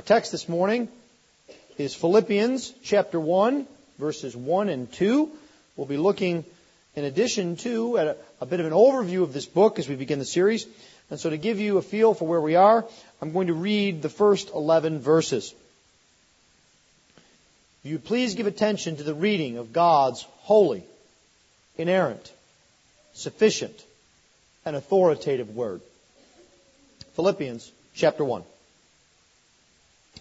Our text this morning is Philippians chapter 1, verses 1 and 2. We'll be looking, in addition to, at a, a, bit of an overview of this book as we begin the series. And so to give you a feel for where we are, I'm going to read the first 11 verses. If you please give attention to the reading of God's holy, inerrant, sufficient, and authoritative word. Philippians chapter 1.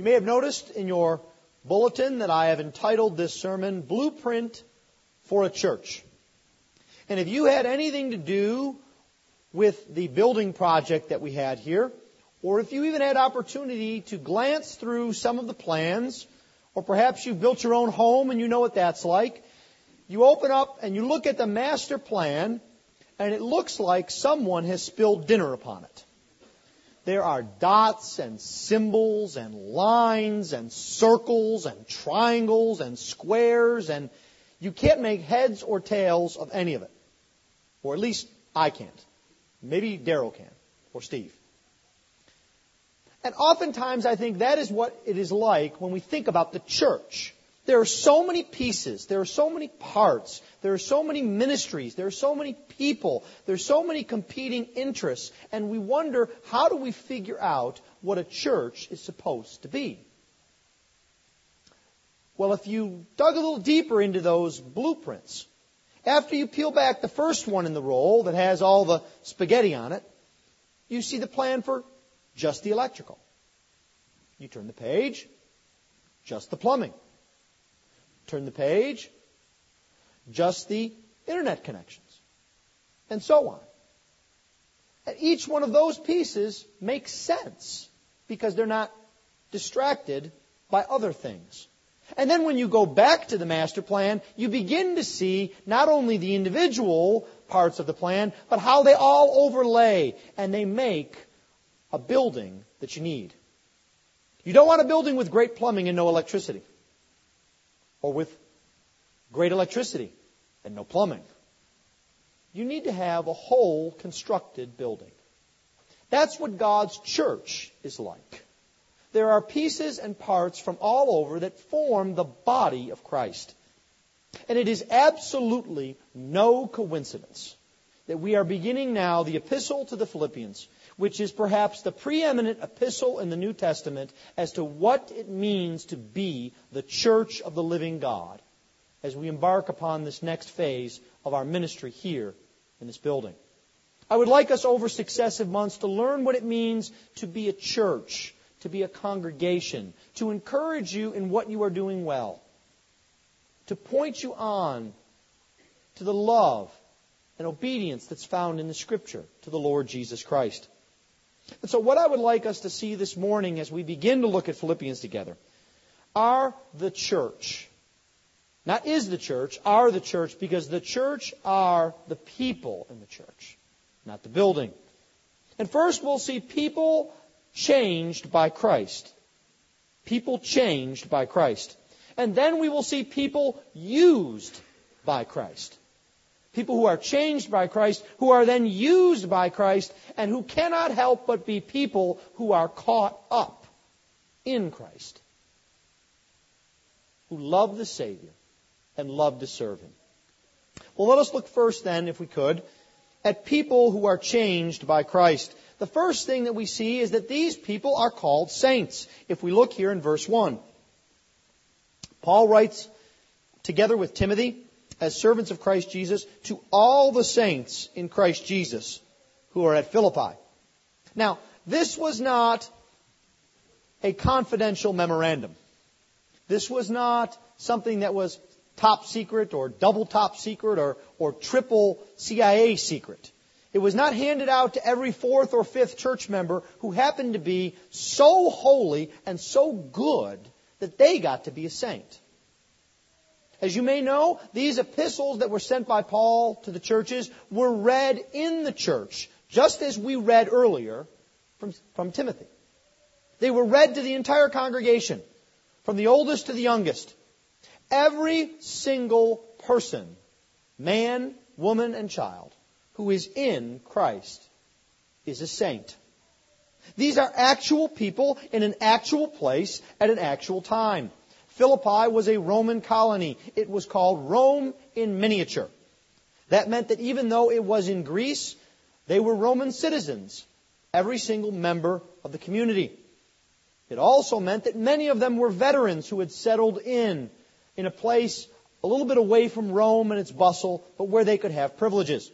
You may have noticed in your bulletin that I have entitled this sermon Blueprint for a Church. And if you had anything to do with the building project that we had here, or if you even had opportunity to glance through some of the plans, or perhaps you built your own home and you know what that's like, you open up and you look at the master plan, and it looks like someone has spilled dinner upon it. There are dots and symbols and lines and circles and triangles and squares, and you can't make heads or tails of any of it. Or at least I can't. Maybe Daryl can, or Steve. And oftentimes I think that is what it is like when we think about the church. There are so many pieces. There are so many parts. There are so many ministries. There are so many people. There are so many competing interests. And we wonder, how do we figure out what a church is supposed to be? Well, if you dug a little deeper into those blueprints, after you peel back the first one in the roll that has all the spaghetti on it, you see the plan for just the electrical. You turn the page, just the plumbing. Turn the page, just the internet connections, and so on. And each one of those pieces makes sense because they're not distracted by other things. And then when you go back to the master plan, you begin to see not only the individual parts of the plan, but how they all overlay and they make a building that you need. You don't want a building with great plumbing and no electricity or with great electricity and no plumbing. You need to have a whole constructed building. That's what God's church is like. There are pieces and parts from all over that form the body of Christ. And it is absolutely no coincidence that we are beginning now the epistle to the Philippians which is perhaps the preeminent epistle in the New Testament as to what it means to be the church of the living God as we embark upon this next phase of our ministry here in this building. I would like us over successive months to learn what it means to be a church, to be a congregation, to encourage you in what you are doing well, to point you on to the love and obedience that's found in the Scripture to the Lord Jesus Christ. And so, what I would like us to see this morning as we begin to look at Philippians together are the church. Not is the church, are the church, because the church are the people in the church, not the building. And first, we'll see people changed by Christ. People changed by Christ. And then we will see people used by Christ. People who are changed by Christ, who are then used by Christ, and who cannot help but be people who are caught up in Christ. Who love the Savior and love to serve Him. Well, let us look first then, if we could, at people who are changed by Christ. The first thing that we see is that these people are called saints. If we look here in verse 1, Paul writes, together with Timothy, as servants of Christ Jesus, to all the saints in Christ Jesus who are at Philippi. Now, this was not a confidential memorandum. This was not something that was top secret or double top secret or, or triple CIA secret. It was not handed out to every fourth or fifth church member who happened to be so holy and so good that they got to be a saint. As you may know, these epistles that were sent by Paul to the churches were read in the church, just as we read earlier from, from Timothy. They were read to the entire congregation, from the oldest to the youngest. Every single person, man, woman, and child, who is in Christ is a saint. These are actual people in an actual place at an actual time. Philippi was a Roman colony. It was called Rome in miniature. That meant that even though it was in Greece, they were Roman citizens, every single member of the community. It also meant that many of them were veterans who had settled in, in a place a little bit away from Rome and its bustle, but where they could have privileges.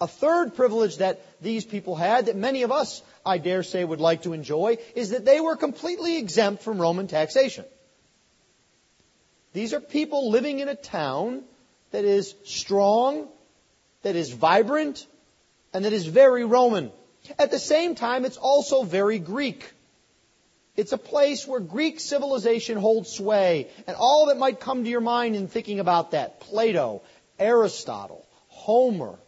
A third privilege that these people had, that many of us, I dare say, would like to enjoy, is that they were completely exempt from Roman taxation. These are people living in a town that is strong, that is vibrant, and that is very Roman. At the same time, it's also very Greek. It's a place where Greek civilization holds sway, and all that might come to your mind in thinking about that Plato, Aristotle, Homer,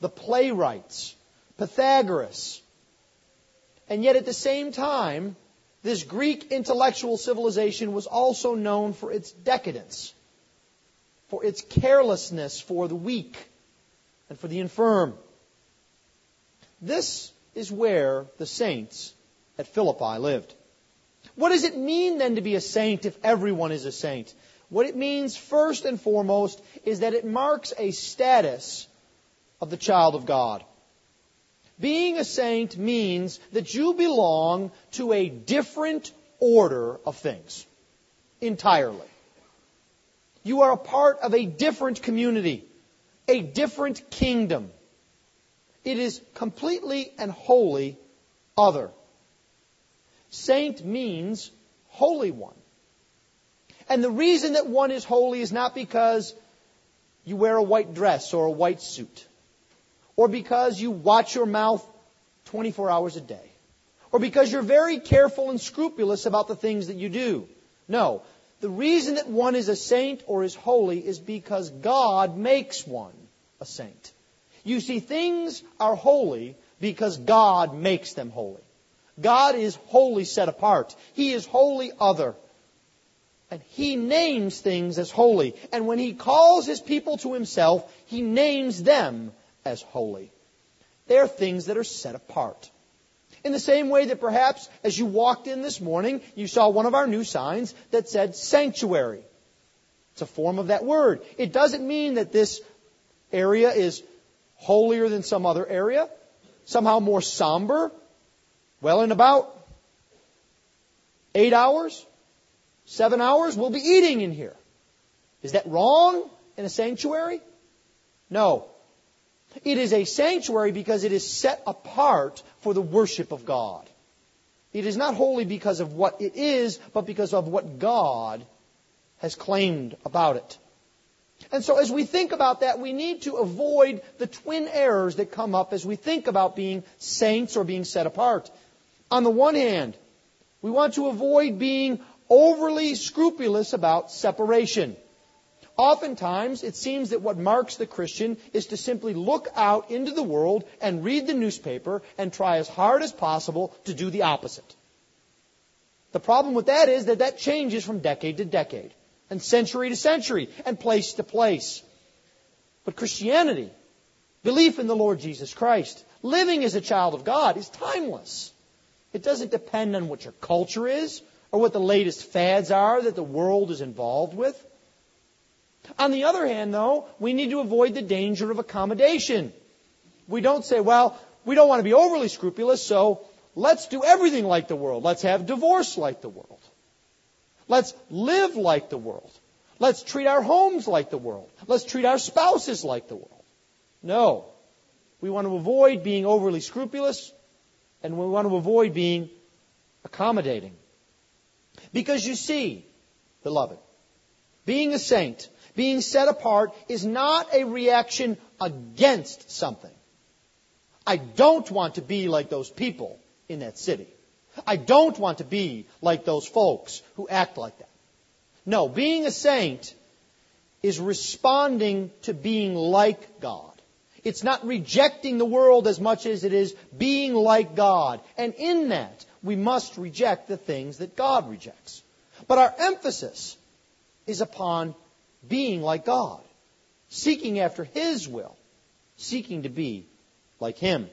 the playwrights, Pythagoras. And yet at the same time, this Greek intellectual civilization was also known for its decadence, for its carelessness for the weak and for the infirm. This is where the saints at Philippi lived. What does it mean then to be a saint if everyone is a saint? What it means first and foremost is that it marks a status of the child of God. Being a saint means that you belong to a different order of things entirely. You are a part of a different community, a different kingdom. It is completely and wholly other. Saint means holy one. And the reason that one is holy is not because you wear a white dress or a white suit or because you watch your mouth 24 hours a day, or because you're very careful and scrupulous about the things that you do. No. The reason that one is a saint or is holy is because God makes one a saint. You see, things are holy because God makes them holy. God is wholly set apart. He is wholly other. And He names things as holy. And when He calls His people to Himself, He names them as holy. They are things that are set apart. In the same way that perhaps as you walked in this morning, you saw one of our new signs that said sanctuary. It's a form of that word. It doesn't mean that this area is holier than some other area, somehow more somber. Well, in about eight hours, seven hours, we'll be eating in here. Is that wrong in a sanctuary? No. It is a sanctuary because it is set apart for the worship of God. It is not holy because of what it is, but because of what God has claimed about it. And so as we think about that, we need to avoid the twin errors that come up as we think about being saints or being set apart. On the one hand, we want to avoid being overly scrupulous about separation. Oftentimes, it seems that what marks the Christian is to simply look out into the world and read the newspaper and try as hard as possible to do the opposite. The problem with that is that that changes from decade to decade, and century to century, and place to place. But Christianity, belief in the Lord Jesus Christ, living as a child of God, is timeless. It doesn't depend on what your culture is or what the latest fads are that the world is involved with. On the other hand, though, we need to avoid the danger of accommodation. We don't say, well, we don't want to be overly scrupulous, so let's do everything like the world. Let's have divorce like the world. Let's live like the world. Let's treat our homes like the world. Let's treat our spouses like the world. No. We want to avoid being overly scrupulous, and we want to avoid being accommodating. Because you see, beloved, being a saint, being set apart, is not a reaction against something. I don't want to be like those people in that city. I don't want to be like those folks who act like that. No, being a saint is responding to being like God. It's not rejecting the world as much as it is being like God. And in that, we must reject the things that God rejects. But our emphasis is upon being like God, seeking after His will, seeking to be like Him.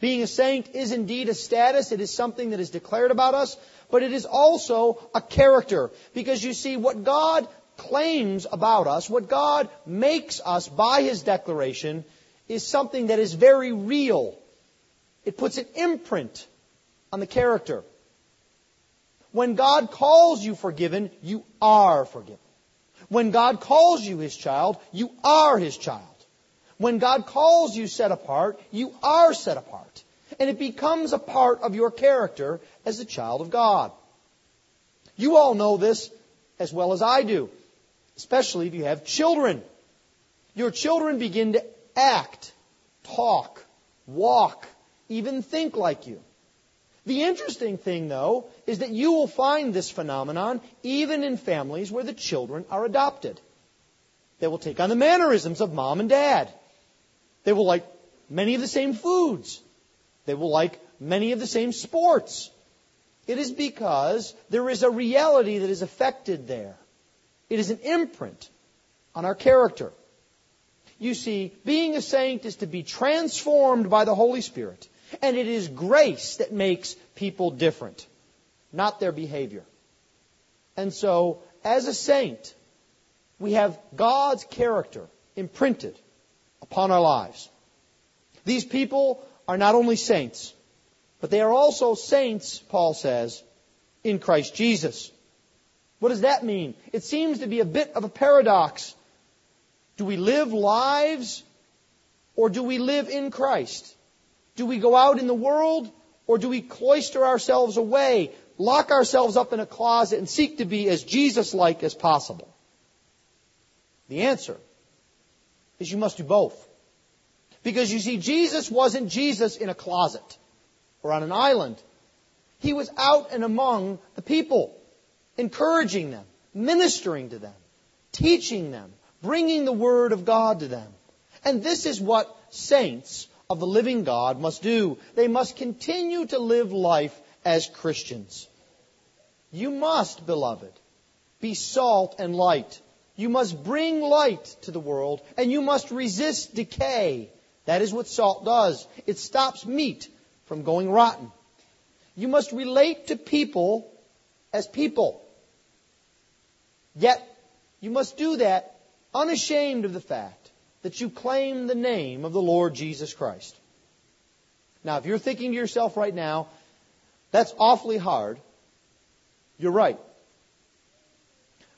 Being a saint is indeed a status. It is something that is declared about us, but it is also a character. Because you see, what God claims about us, what God makes us by His declaration, is something that is very real. It puts an imprint on the character. When God calls you forgiven, you are forgiven. When God calls you His child, you are His child. When God calls you set apart, you are set apart. And it becomes a part of your character as a child of God. You all know this as well as I do, especially if you have children. Your children begin to act, talk, walk, even think like you. The interesting thing, though, is that you will find this phenomenon even in families where the children are adopted. They will take on the mannerisms of mom and dad. They will like many of the same foods. They will like many of the same sports. It is because there is a reality that is affected there. It is an imprint on our character. You see, being a saint is to be transformed by the Holy Spirit. And it is grace that makes people different, not their behavior. And so, as a saint, we have God's character imprinted upon our lives. These people are not only saints, but they are also saints, Paul says, in Christ Jesus. What does that mean? It seems to be a bit of a paradox. Do we live lives or do we live in Christ? Do we go out in the world or do we cloister ourselves away, lock ourselves up in a closet and seek to be as Jesus like as possible? The answer is you must do both. Because you see, Jesus wasn't Jesus in a closet or on an island. He was out and among the people, encouraging them, ministering to them, teaching them, bringing the Word of God to them. And this is what saints of the living God must do. They must continue to live life as Christians. You must, beloved, be salt and light. You must bring light to the world, and you must resist decay that is what salt does. It stops meat from going rotten. You must relate to people as people. Yet, you must do that unashamed of the fact that you claim the name of the Lord Jesus Christ. Now, if you're thinking to yourself right now, that's awfully hard, you're right.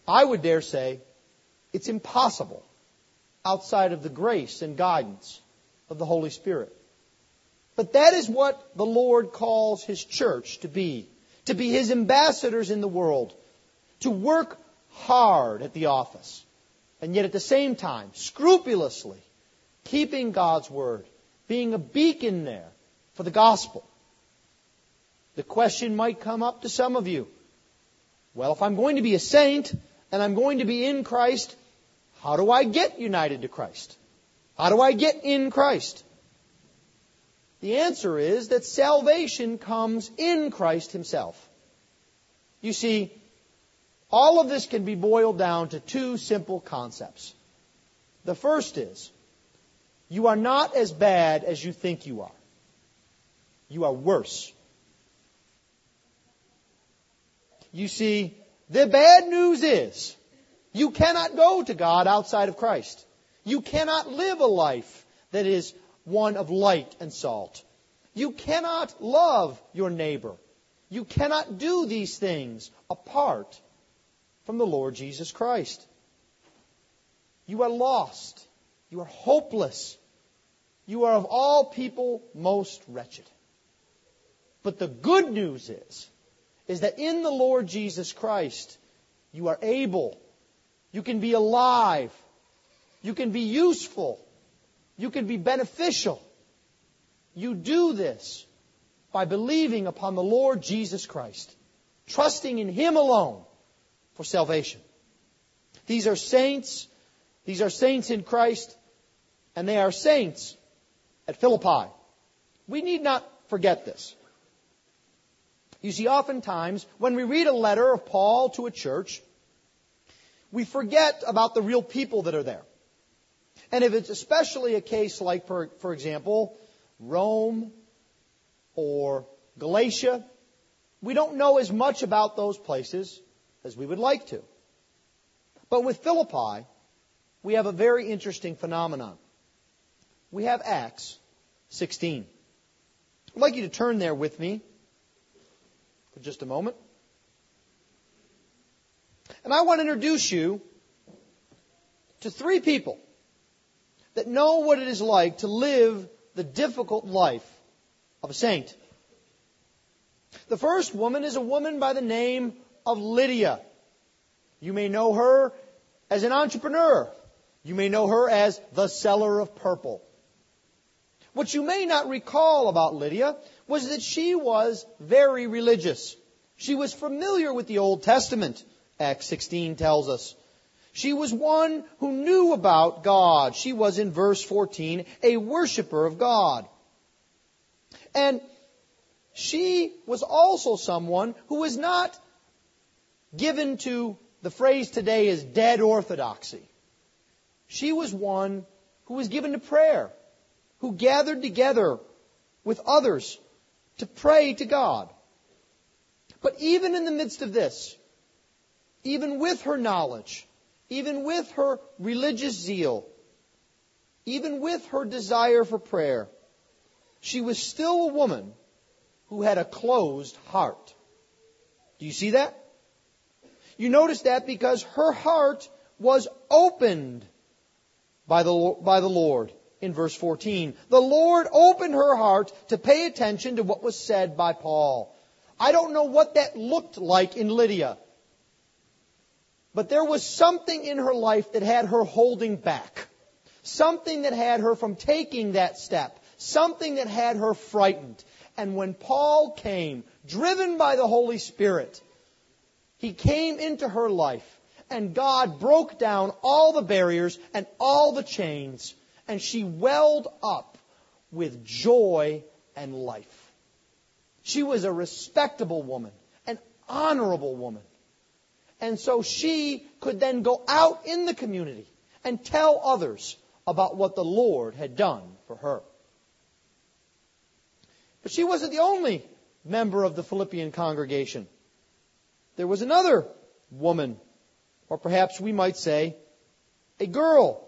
I would dare say it's impossible outside of the grace and guidance of the Holy Spirit. But that is what the Lord calls His church to be. To be His ambassadors in the world. To work hard at the office. And yet at the same time, scrupulously, keeping God's Word. Being a beacon there for the gospel. The question might come up to some of you. Well, if I'm going to be a saint and I'm going to be in Christ, how do I get united to Christ? How do I get in Christ? The answer is that salvation comes in Christ Himself. You see, all of this can be boiled down to two simple concepts. The first is, you are not as bad as you think you are. You are worse. You see, the bad news is, you cannot go to God outside of Christ. You cannot live a life that is one of light and salt. You cannot love your neighbor. You cannot do these things apart from the Lord Jesus Christ. You are lost. You are hopeless. You are of all people most wretched. But the good news is, is that in the Lord Jesus Christ, you are able, you can be alive, you can be useful, you can be beneficial. You do this by believing upon the Lord Jesus Christ, trusting in Him alone for salvation. These are saints. These are saints in Christ, and they are saints at Philippi. We need not forget this. You see, oftentimes, when we read a letter of Paul to a church, we forget about the real people that are there. And if it's especially a case like, for, for example, Rome or Galatia, we don't know as much about those places as we would like to. But with Philippi, we have a very interesting phenomenon. We have Acts 16. I'd like you to turn there with me for just a moment. And I want to introduce you to three people that know what it is like to live the difficult life of a saint. The first woman is a woman by the name of Lydia. You may know her as an entrepreneur. You may know her as the seller of purple. What you may not recall about Lydia was that she was very religious. She was familiar with the Old Testament, Acts 16 tells us. She was one who knew about God. She was in verse 14 a worshiper of God. And she was also someone who was not given to the phrase today is dead orthodoxy. She was one who was given to prayer, who gathered together with others to pray to God. But even in the midst of this, even with her knowledge, even with her religious zeal, even with her desire for prayer, she was still a woman who had a closed heart. Do you see that? You notice that because her heart was opened by the, by the Lord in verse 14. The Lord opened her heart to pay attention to what was said by Paul. I don't know what that looked like in Lydia. But there was something in her life that had her holding back. Something that had her from taking that step. Something that had her frightened. And when Paul came, driven by the Holy Spirit, he came into her life and God broke down all the barriers and all the chains and she welled up with joy and life. She was a respectable woman, an honorable woman. And so she could then go out in the community and tell others about what the Lord had done for her. But she wasn't the only member of the Philippian congregation. There was another woman, or perhaps we might say a girl.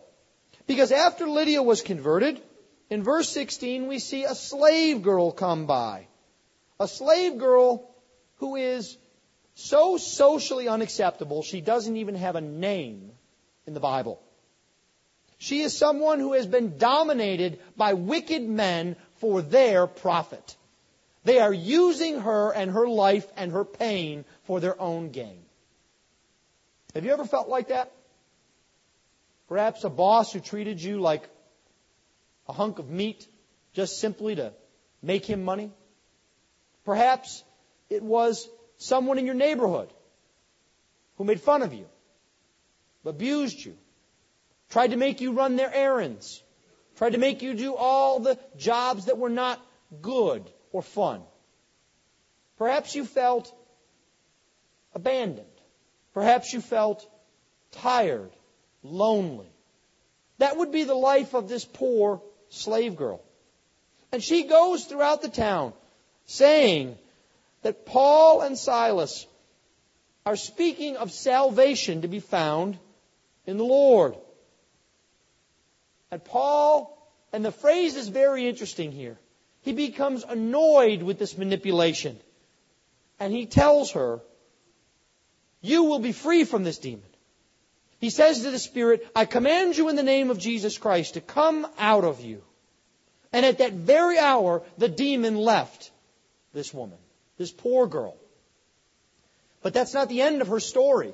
Because after Lydia was converted, in verse 16 we see a slave girl come by. A slave girl who is so socially unacceptable she doesn't even have a name in the Bible. She is someone who has been dominated by wicked men for their profit. They are using her and her life and her pain for their own gain. Have you ever felt like that? Perhaps a boss who treated you like a hunk of meat just simply to make him money? Perhaps it was someone in your neighborhood who made fun of you, abused you, tried to make you run their errands, tried to make you do all the jobs that were not good or fun. Perhaps you felt abandoned. Perhaps you felt tired, lonely. That would be the life of this poor slave girl. And she goes throughout the town saying that Paul and Silas are speaking of salvation to be found in the Lord. And Paul, and the phrase is very interesting here. He becomes annoyed with this manipulation. And he tells her, You will be free from this demon. He says to the Spirit, I command you in the name of Jesus Christ to come out of you. And at that very hour, the demon left this woman, this poor girl. But that's not the end of her story.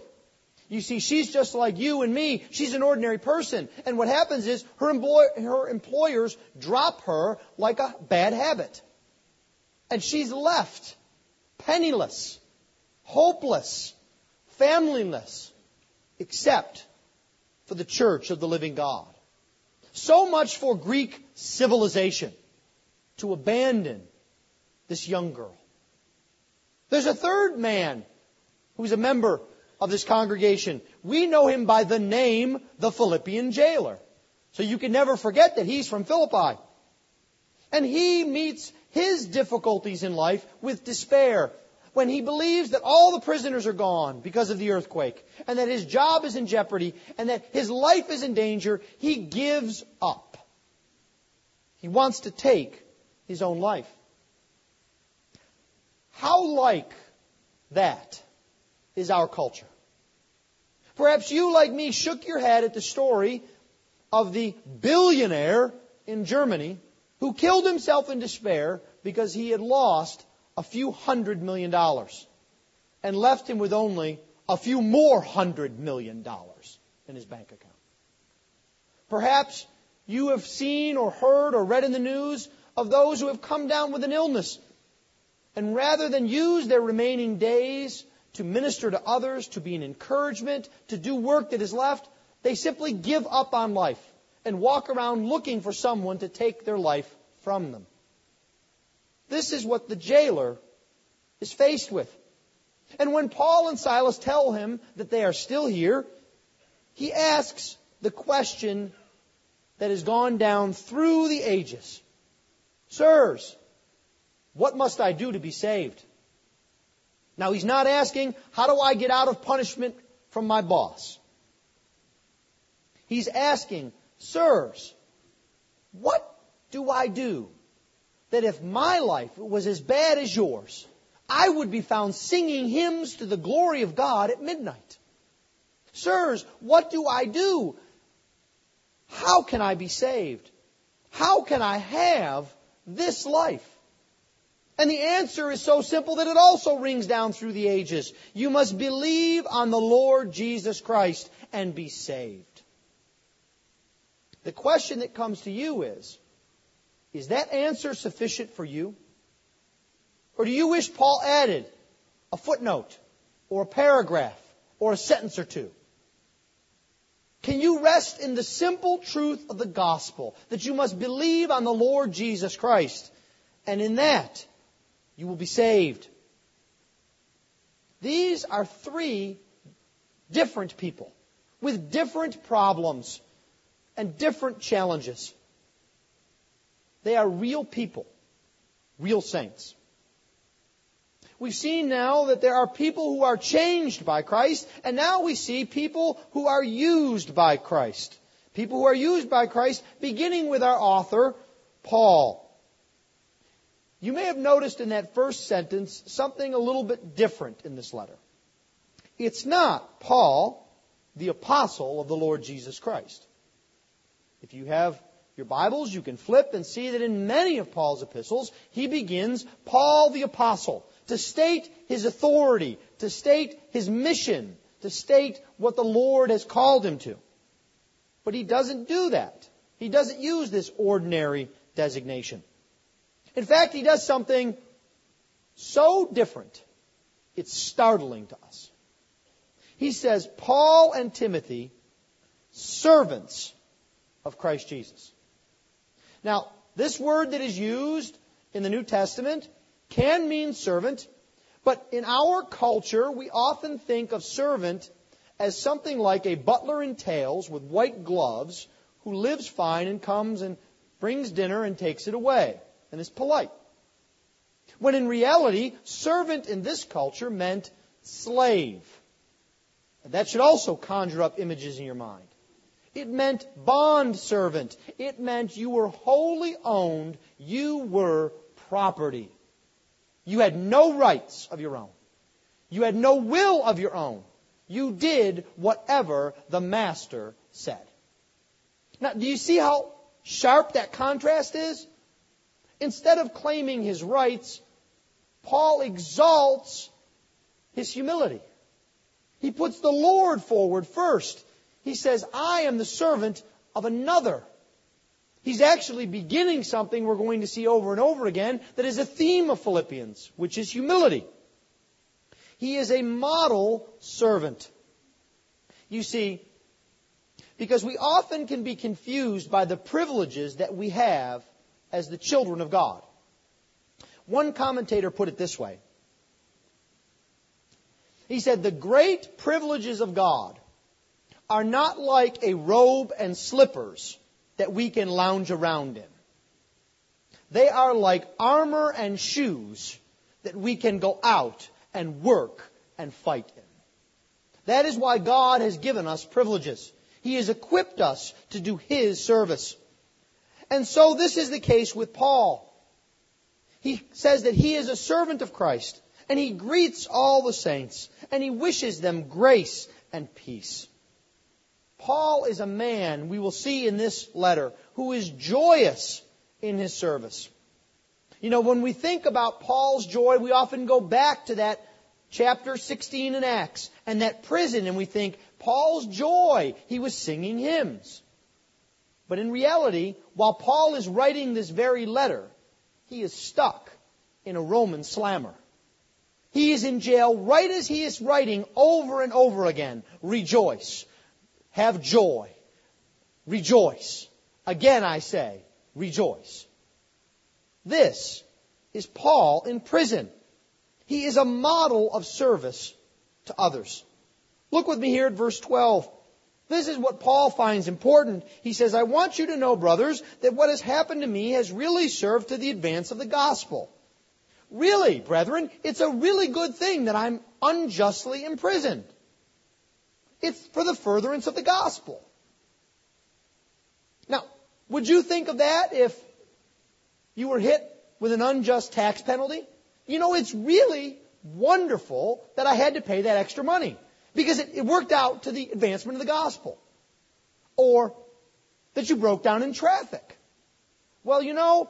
You see, she's just like you and me. She's an ordinary person. And what happens is her, employ- her employers drop her like a bad habit. And she's left penniless, hopeless, familyless, except for the church of the living God. So much for Greek civilization to abandon this young girl. There's a third man who's a member of this congregation. We know him by the name the Philippian jailer. So you can never forget that he's from Philippi. And he meets his difficulties in life with despair when he believes that all the prisoners are gone because of the earthquake and that his job is in jeopardy and that his life is in danger, he gives up. He wants to take his own life. How like that is our culture? Perhaps you, like me, shook your head at the story of the billionaire in Germany who killed himself in despair because he had lost a few hundred million dollars and left him with only a few more hundred million dollars in his bank account. Perhaps you have seen or heard or read in the news of those who have come down with an illness and rather than use their remaining days to minister to others, to be an encouragement, to do work that is left, they simply give up on life and walk around looking for someone to take their life from them. This is what the jailer is faced with. And when Paul and Silas tell him that they are still here, he asks the question that has gone down through the ages. Sirs, what must I do to be saved? Now he's not asking, how do I get out of punishment from my boss? He's asking, sirs, what do I do that if my life was as bad as yours, I would be found singing hymns to the glory of God at midnight? Sirs, what do I do? How can I be saved? How can I have this life? And the answer is so simple that it also rings down through the ages. You must believe on the Lord Jesus Christ and be saved. The question that comes to you is, is that answer sufficient for you? Or do you wish Paul added a footnote or a paragraph or a sentence or two? Can you rest in the simple truth of the gospel that you must believe on the Lord Jesus Christ? And in that, you will be saved. These are three different people with different problems and different challenges. They are real people, real saints. We've seen now that there are people who are changed by Christ, and now we see people who are used by Christ. People who are used by Christ, beginning with our author, Paul. You may have noticed in that first sentence something a little bit different in this letter. It's not Paul, the apostle of the Lord Jesus Christ. If you have your Bibles, you can flip and see that in many of Paul's epistles, he begins Paul the apostle to state his authority, to state his mission, to state what the Lord has called him to. But he doesn't do that. He doesn't use this ordinary designation. In fact, he does something so different, it's startling to us. He says, Paul and Timothy, servants of Christ Jesus. Now, this word that is used in the New Testament can mean servant, But in our culture, we often think of servant as something like a butler in tails with white gloves who lives fine and comes and brings dinner and takes it away and is polite. When in reality, servant in this culture meant slave. That should also conjure up images in your mind. It meant bond servant. It meant you were wholly owned. You were property. You had no rights of your own. You had no will of your own. You did whatever the master said. Now, do you see how sharp that contrast is? Instead of claiming his rights, Paul exalts his humility. He puts the Lord forward first. He says, I am the servant of another. He's actually beginning something we're going to see over and over again that is a theme of Philippians, which is humility. He is a model servant. You see, because we often can be confused by the privileges that we have as the children of God. One commentator put it this way. He said, The great privileges of God are not like a robe and slippers that we can lounge around in. They are like armor and shoes that we can go out and work and fight in. That is why God has given us privileges. He has equipped us to do His service. And so this is the case with Paul. He says that he is a servant of Christ, and he greets all the saints, and he wishes them grace and peace. Paul is a man, we will see in this letter, who is joyous in his service. You know, when we think about Paul's joy, we often go back to that chapter 16 in Acts and that prison and we think, Paul's joy, he was singing hymns. But in reality, while Paul is writing this very letter, he is stuck in a Roman slammer. He is in jail right as he is writing over and over again, rejoice, have joy. Rejoice. Again I say, rejoice. This is Paul in prison. He is a model of service to others. Look with me here at verse 12. This is what Paul finds important. He says, I want you to know, brothers, that what has happened to me has really served to the advance of the gospel. Really, brethren, it's a really good thing that I'm unjustly imprisoned. It's for the furtherance of the gospel. Now, would you think of that if you were hit with an unjust tax penalty? You know, it's really wonderful that I had to pay that extra money because it, it worked out to the advancement of the gospel. Or that you broke down in traffic. Well, you know,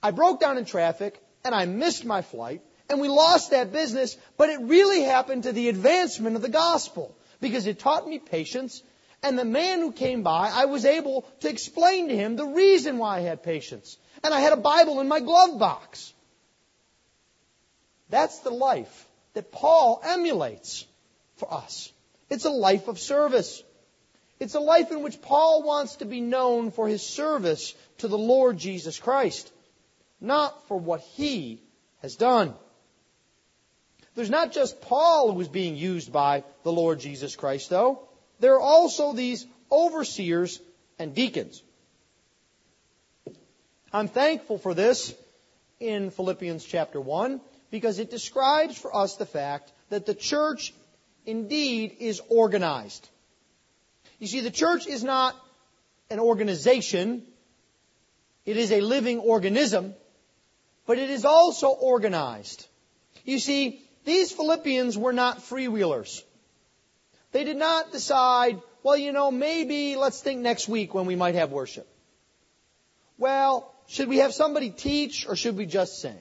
I broke down in traffic and I missed my flight and we lost that business, but it really happened to the advancement of the gospel because it taught me patience. And the man who came by, I was able to explain to him the reason why I had patience. And I had a Bible in my glove box. That's the life that Paul emulates for us. It's a life of service. It's a life in which Paul wants to be known for his service to the Lord Jesus Christ, not for what he has done. There's not just Paul who is being used by the Lord Jesus Christ, though. There are also these overseers and deacons. I'm thankful for this in Philippians chapter 1 because it describes for us the fact that the church indeed is organized. You see, the church is not an organization. It is a living organism, but it is also organized. You see, these Philippians were not freewheelers. They did not decide, well, you know, maybe let's think next week when we might have worship. Well, should we have somebody teach or should we just sing?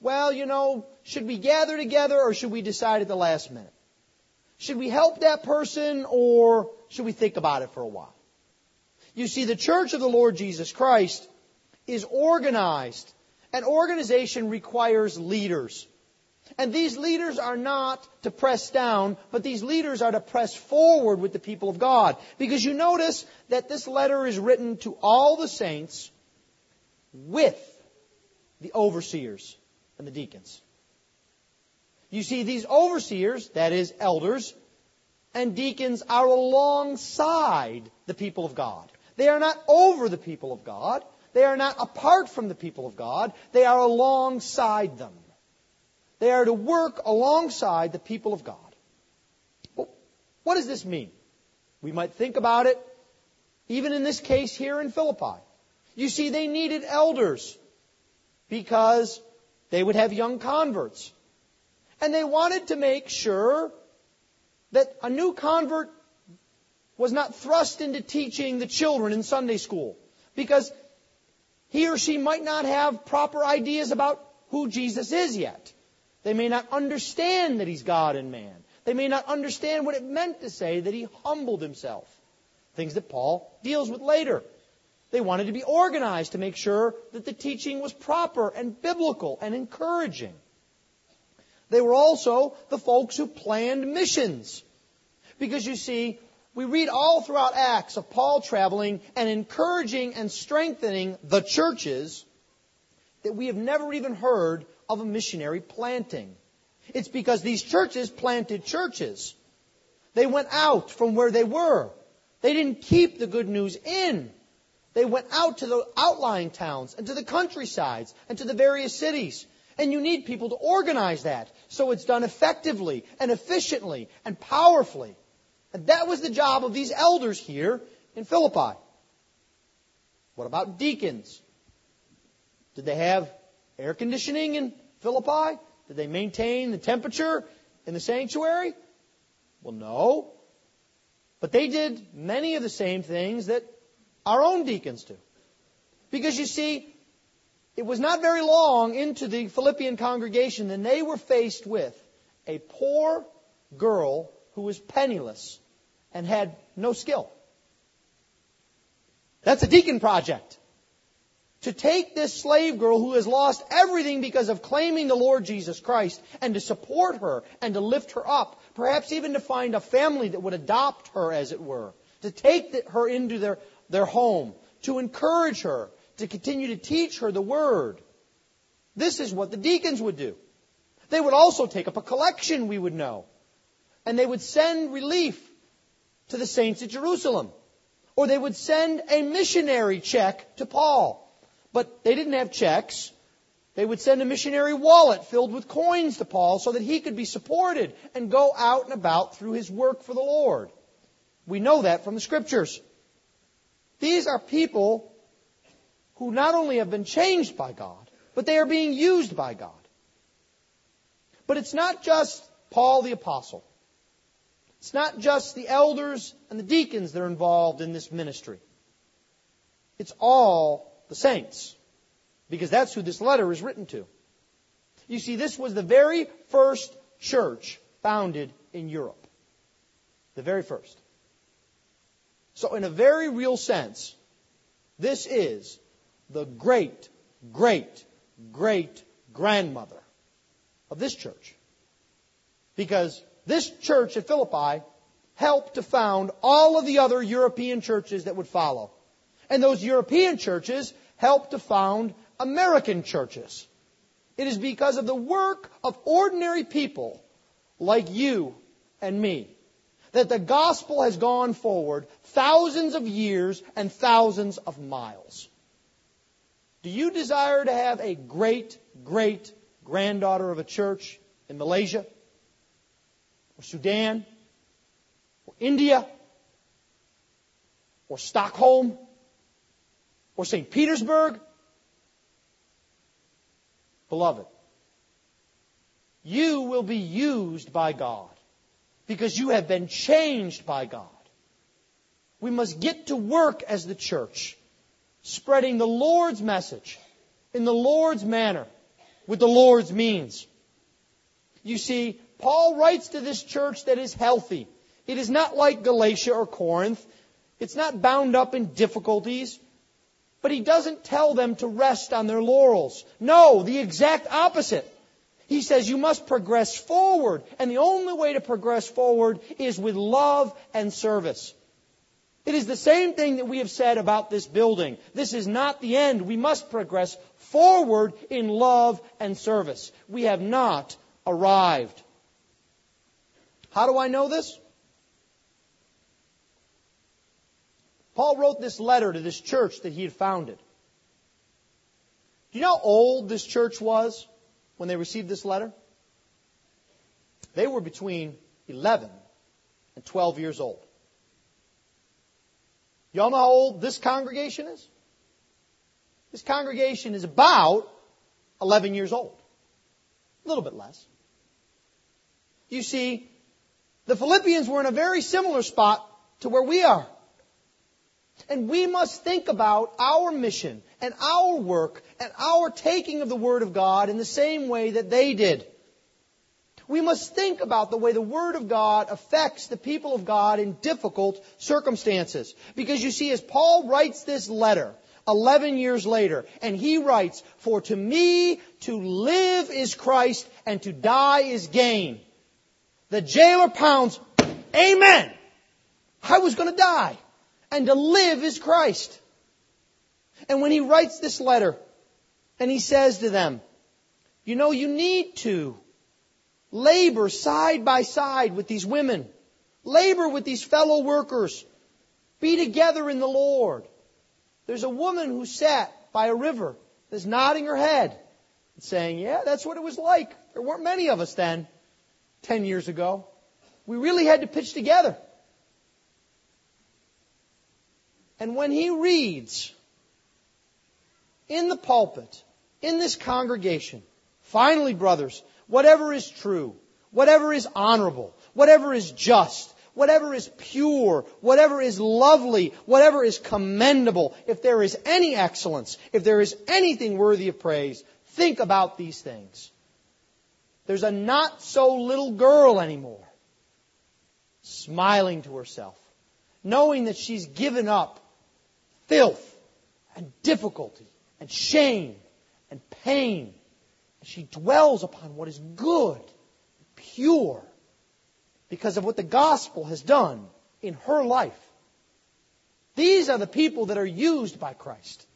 Well, you know, should we gather together or should we decide at the last minute? Should we help that person or should we think about it for a while? You see, the church of the Lord Jesus Christ is organized. An organization requires leaders. And these leaders are not to press down, but these leaders are to press forward with the people of God. Because you notice that this letter is written to all the saints with the overseers and the deacons. You see, these overseers, that is, elders, and deacons are alongside the people of God. They are not over the people of God. They are not apart from the people of God. They are alongside them. They are to work alongside the people of God. Well, what does this mean? We might think about it even in this case here in Philippi. You see, they needed elders because they would have young converts. And they wanted to make sure that a new convert was not thrust into teaching the children in Sunday school because he or she might not have proper ideas about who Jesus is yet. They may not understand that he's God and man. They may not understand what it meant to say that he humbled himself. Things that Paul deals with later. They wanted to be organized to make sure that the teaching was proper and biblical and encouraging. They were also the folks who planned missions. Because you see, we read all throughout Acts of Paul traveling and encouraging and strengthening the churches that we have never even heard of a missionary planting. It's because these churches planted churches. They went out from where they were. They didn't keep the good news in. They went out to the outlying towns and to the countrysides and to the various cities. And you need people to organize that so it's done effectively and efficiently and powerfully. And that was the job of these elders here in Philippi. What about deacons? Did they have air conditioning in Philippi? Did they maintain the temperature in the sanctuary? Well, no. But they did many of the same things that our own deacons do. Because you see, it was not very long into the Philippian congregation that they were faced with a poor girl who was penniless and had no skill. That's a deacon project. To take this slave girl who has lost everything because of claiming the Lord Jesus Christ and to support her and to lift her up, perhaps even to find a family that would adopt her as it were, to take her into their, their home, to encourage her, to continue to teach her the Word. This is what the deacons would do. They would also take up a collection, we would know. And they would send relief to the saints at Jerusalem. Or they would send a missionary check to Paul. But they didn't have checks. They would send a missionary wallet filled with coins to Paul so that he could be supported and go out and about through his work for the Lord. We know that from the scriptures. These are people who not only have been changed by God, but they are being used by God. But it's not just Paul the apostle. It's not just the elders and the deacons that are involved in this ministry. It's all the saints. Because that's who this letter is written to. You see, this was the very first church founded in Europe. The very first. So, in a very real sense, this is the great, great, great grandmother of this church. Because this church at Philippi helped to found all of the other European churches that would follow. And those European churches helped to found American churches. It is because of the work of ordinary people like you and me that the gospel has gone forward thousands of years and thousands of miles. Do you desire to have a great, great granddaughter of a church in Malaysia? or Sudan or India or Stockholm or St. Petersburg. Beloved, you will be used by God because you have been changed by God. We must get to work as the church, spreading the Lord's message in the Lord's manner, with the Lord's means. You see, Paul writes to this church that is healthy. It is not like Galatia or Corinth. It's not bound up in difficulties. But he doesn't tell them to rest on their laurels. No, the exact opposite. He says you must progress forward. And the only way to progress forward is with love and service. It is the same thing that we have said about this building. This is not the end. We must progress forward in love and service. We have not arrived. How do I know this? Paul wrote this letter to this church that he had founded. Do you know how old this church was when they received this letter? They were between 11 and 12 years old. Y'all know how old this congregation is? This congregation is about 11 years old. A little bit less. You see, the Philippians were in a very similar spot to where we are. And we must think about our mission and our work and our taking of the Word of God in the same way that they did. We must think about the way the Word of God affects the people of God in difficult circumstances. Because you see, as Paul writes this letter, 11 years later, and he writes, For to me to live is Christ and to die is gain. The jailer pounds, Amen! I was gonna die and to live is Christ. And when he writes this letter, and he says to them, you know, you need to labor side by side with these women, labor with these fellow workers, be together in the Lord. There's a woman who sat by a river that's nodding her head and saying, yeah, that's what it was like. There weren't many of us then, 10 years ago. We really had to pitch together. And when he reads in the pulpit, in this congregation, finally, brothers, whatever is true, whatever is honorable, whatever is just, whatever is pure, whatever is lovely, whatever is commendable, if there is any excellence, if there is anything worthy of praise, think about these things. There's a not so little girl anymore, smiling to herself, knowing that she's given up filth and difficulty and shame and pain. She dwells upon what is good, and pure, because of what the gospel has done in her life. These are the people that are used by Christ.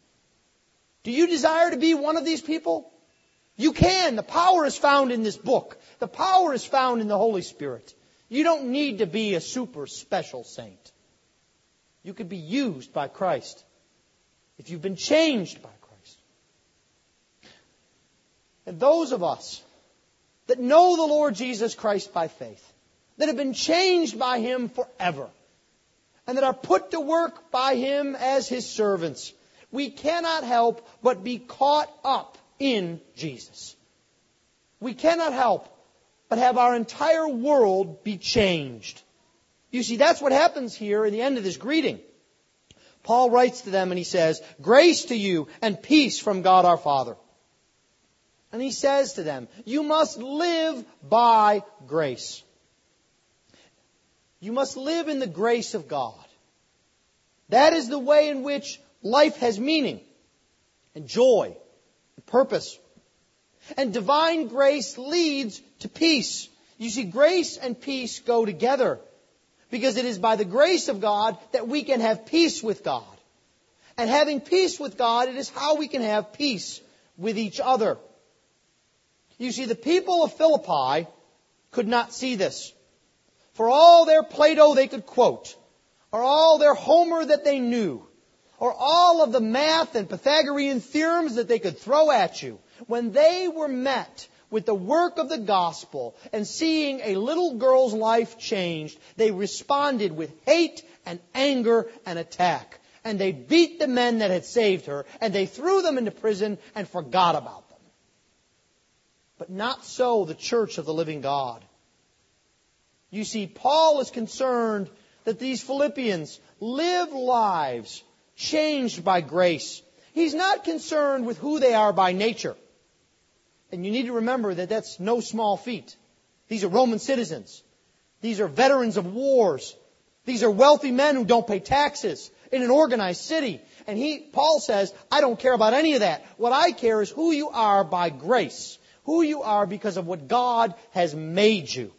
Do you desire to be one of these people? You can. The power is found in this book. The power is found in the Holy Spirit. You don't need to be a super special saint. You could be used by Christ if you've been changed by Christ. And those of us that know the Lord Jesus Christ by faith, that have been changed by Him forever, and that are put to work by Him as His servants, we cannot help but be caught up in Jesus. We cannot help but have our entire world be changed. You see, that's what happens here in the end of this greeting. Paul writes to them and he says, Grace to you and peace from God our Father. And he says to them, You must live by grace. You must live in the grace of God. That is the way in which life has meaning and joy and purpose. And divine grace leads to peace. You see, grace and peace go together. Because it is by the grace of God that we can have peace with God. And having peace with God, it is how we can have peace with each other. You see, the people of Philippi could not see this. For all their Plato they could quote, or all their Homer that they knew, or all of the math and Pythagorean theorems that they could throw at you, when they were met with the work of the gospel and seeing a little girl's life changed, they responded with hate and anger and attack. And they beat the men that had saved her and they threw them into prison and forgot about them. But not so the church of the living God. You see, Paul is concerned that these Philippians live lives changed by grace. He's not concerned with who they are by nature. And you need to remember that that's no small feat. These are Roman citizens. These are veterans of wars. These are wealthy men who don't pay taxes in an organized city. And he, Paul says, I don't care about any of that. What I care is who you are by grace. Who you are because of what God has made you.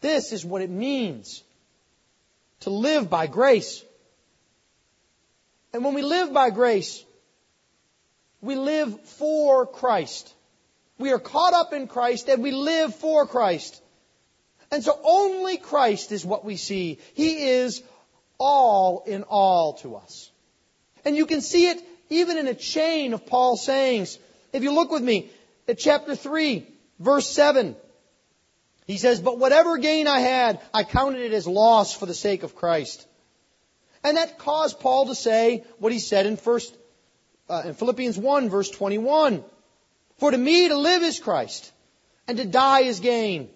This is what it means to live by grace. And when we live by grace, we live for Christ. We are caught up in Christ and we live for Christ. And so only Christ is what we see. He is all in all to us. And you can see it even in a chain of Paul's sayings. If you look with me at chapter 3, verse 7, he says, But whatever gain I had, I counted it as loss for the sake of Christ. And that caused Paul to say what he said in first, uh, in Philippians 1 verse 21. For to me to live is Christ, and to die is gain.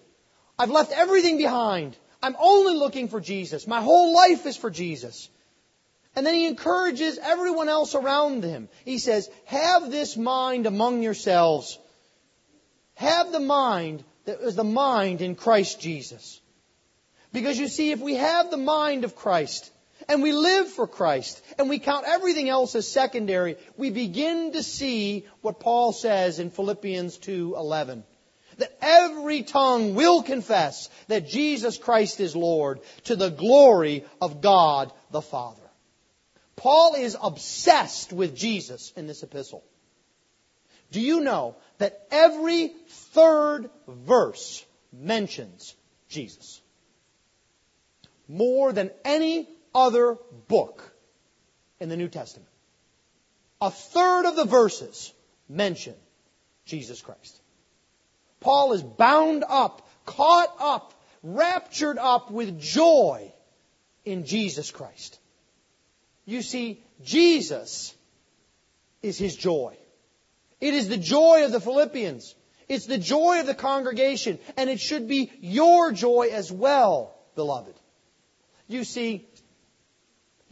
I've left everything behind. I'm only looking for Jesus. My whole life is for Jesus. And then he encourages everyone else around him. He says, have this mind among yourselves. Have the mind that is the mind in Christ Jesus. Because you see, if we have the mind of Christ, and we live for Christ, and we count everything else as secondary, we begin to see what Paul says in Philippians 2:11 that every tongue will confess that Jesus Christ is Lord to the glory of God the Father. Paul is obsessed with Jesus in this epistle. Do you know that every third verse mentions Jesus? More than any other book in the New Testament. A third of the verses mention Jesus Christ. Paul is bound up, caught up, raptured up with joy in Jesus Christ. You see, Jesus is his joy. It is the joy of the Philippians. It's the joy of the congregation, and it should be your joy as well, beloved. You see,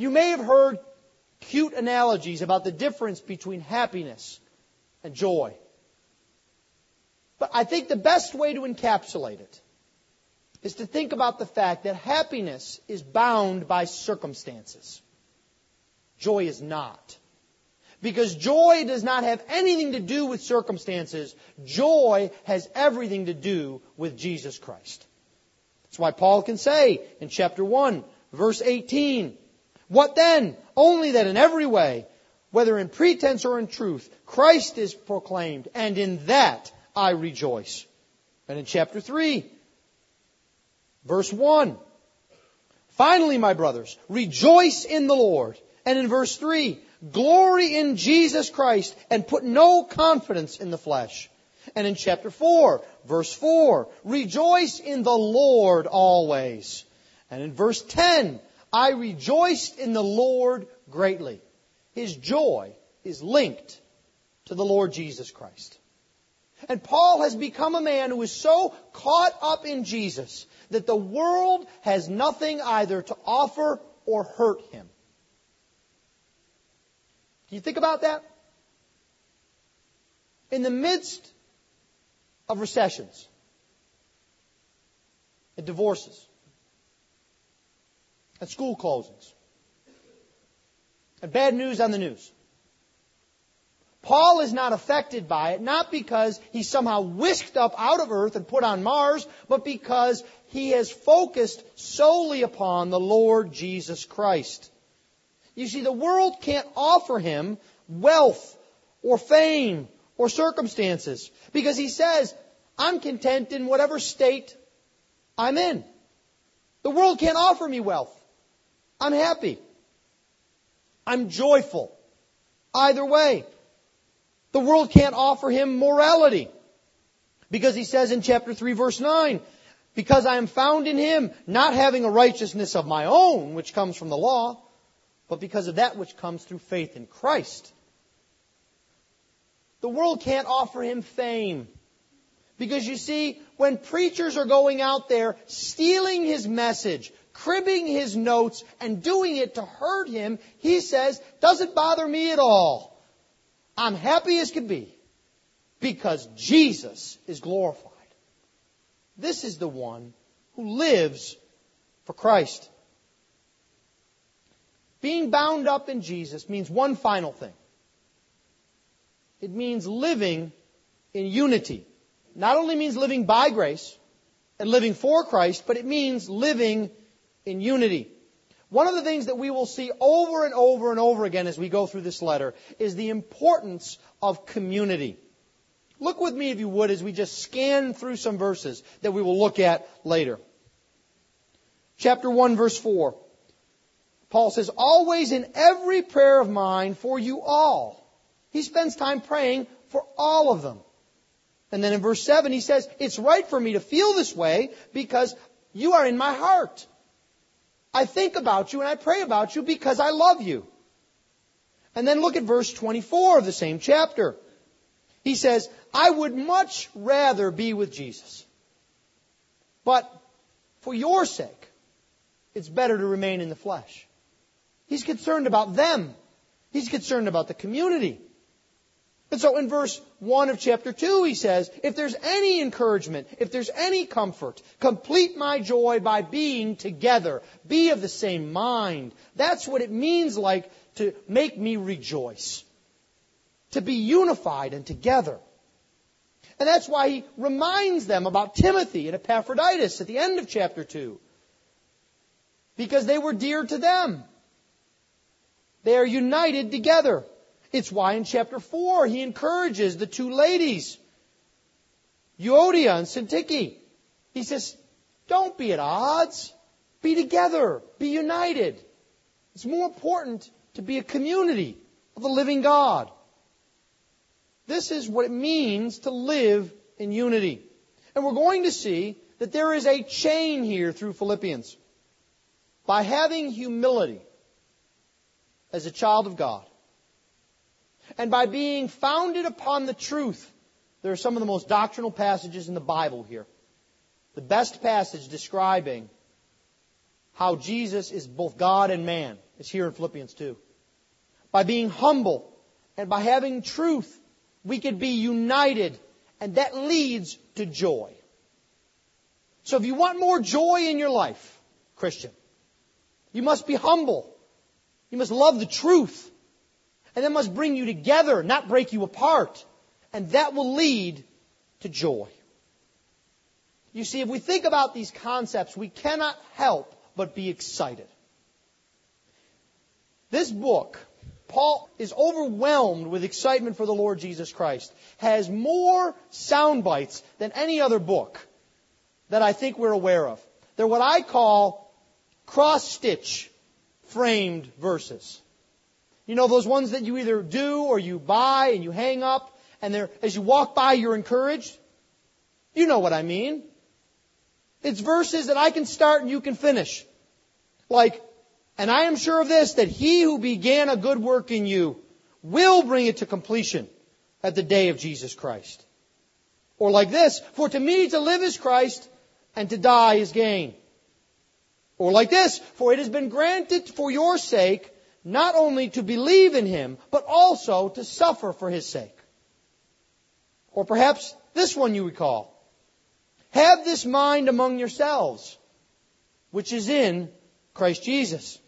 you may have heard cute analogies about the difference between happiness and joy. But I think the best way to encapsulate it is to think about the fact that happiness is bound by circumstances. Joy is not. Because joy does not have anything to do with circumstances. Joy has everything to do with Jesus Christ. That's why Paul can say in chapter 1, verse 18, what then? Only that in every way, whether in pretense or in truth, Christ is proclaimed, and in that I rejoice. And in chapter 3, verse 1, finally, my brothers, rejoice in the Lord. And in verse 3, glory in Jesus Christ and put no confidence in the flesh. And in chapter 4, verse 4, rejoice in the Lord always. And in verse 10, I rejoiced in the Lord greatly. His joy is linked to the Lord Jesus Christ. And Paul has become a man who is so caught up in Jesus that the world has nothing either to offer or hurt him. Can you think about that? In the midst of recessions and divorces, and school closings and bad news on the news. Paul is not affected by it, not because he's somehow whisked up out of earth and put on Mars, but because he has focused solely upon the Lord Jesus Christ. You see, the world can't offer him wealth or fame or circumstances because he says, I'm content in whatever state I'm in. The world can't offer me wealth. I'm happy. I'm joyful. Either way. The world can't offer him morality. Because he says in chapter 3 verse 9, because I am found in him, not having a righteousness of my own, which comes from the law, but because of that which comes through faith in Christ. The world can't offer him fame. Because you see, when preachers are going out there stealing his message, cribbing his notes and doing it to hurt him, he says, doesn't bother me at all. I'm happy as could be because Jesus is glorified. This is the one who lives for Christ. Being bound up in Jesus means one final thing. It means living in unity. Not only means living by grace and living for Christ, but it means living in unity. One of the things that we will see over and over and over again as we go through this letter is the importance of community. Look with me, if you would, as we just scan through some verses that we will look at later. Chapter 1, verse 4. Paul says, Always in every prayer of mine for you all. He spends time praying for all of them. And then in verse 7, he says, It's right for me to feel this way because you are in my heart. I think about you and I pray about you because I love you. And then look at verse 24 of the same chapter. He says, I would much rather be with Jesus. But for your sake, it's better to remain in the flesh. He's concerned about them. He's concerned about the community. And so in verse 1 of chapter 2, he says, if there's any encouragement, if there's any comfort, complete my joy by being together. Be of the same mind. That's what it means like to make me rejoice. To be unified and together. And that's why he reminds them about Timothy and Epaphroditus at the end of chapter 2. Because they were dear to them. They are united together. It's why in chapter 4 he encourages the two ladies, Euodia and Syntyche. He says, don't be at odds. Be together. Be united. It's more important to be a community of the living God. This is what it means to live in unity. And we're going to see that there is a chain here through Philippians. By having humility as a child of God, and by being founded upon the truth, there are some of the most doctrinal passages in the Bible here. The best passage describing how Jesus is both God and man is here in Philippians 2. By being humble and by having truth, we can be united, and that leads to joy. So if you want more joy in your life, Christian, you must be humble. You must love the truth. And that must bring you together, not break you apart. And that will lead to joy. You see, if we think about these concepts, we cannot help but be excited. This book, Paul is overwhelmed with excitement for the Lord Jesus Christ, has more sound bites than any other book that I think we're aware of. They're what I call cross stitch framed verses. You know, those ones that you either do or you buy and you hang up, and they're, as you walk by, you're encouraged. You know what I mean. It's verses that I can start and you can finish. Like, and I am sure of this, that he who began a good work in you will bring it to completion at the day of Jesus Christ. Or like this, for to me to live is Christ and to die is gain. Or like this, for it has been granted for your sake not only to believe in him, but also to suffer for his sake. Or perhaps this one you recall. Have this mind among yourselves, which is in Christ Jesus.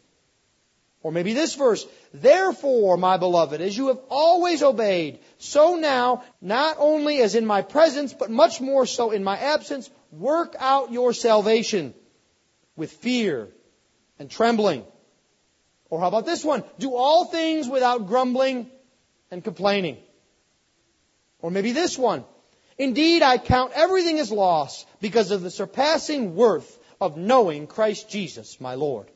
Or maybe this verse, Therefore, my beloved, as you have always obeyed, so now, not only as in my presence, but much more so in my absence, work out your salvation with fear and trembling. Or how about this one? Do all things without grumbling and complaining. Or maybe this one. Indeed, I count everything as loss because of the surpassing worth of knowing Christ Jesus, my Lord.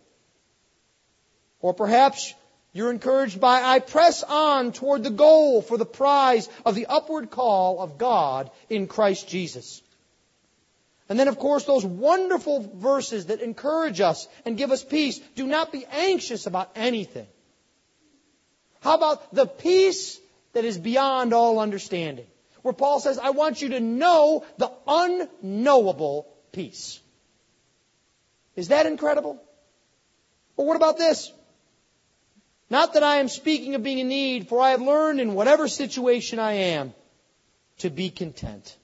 Or perhaps you're encouraged by, I press on toward the goal for the prize of the upward call of God in Christ Jesus. And then, of course, those wonderful verses that encourage us and give us peace. Do not be anxious about anything. How about the peace that is beyond all understanding? Where Paul says, I want you to know the unknowable peace. Is that incredible? Or what about this? Not that I am speaking of being in need, for I have learned in whatever situation I am to be content.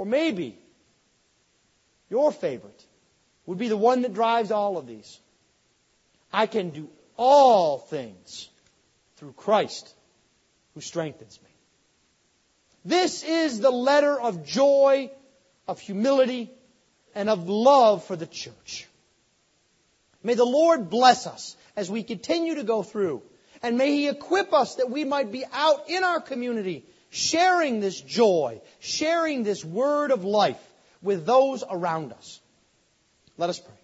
Or maybe your favorite would be the one that drives all of these. I can do all things through Christ who strengthens me. This is the letter of joy, of humility, and of love for the church. May the Lord bless us as we continue to go through. And may He equip us that we might be out in our community sharing this joy, sharing this word of life with those around us. Let us pray.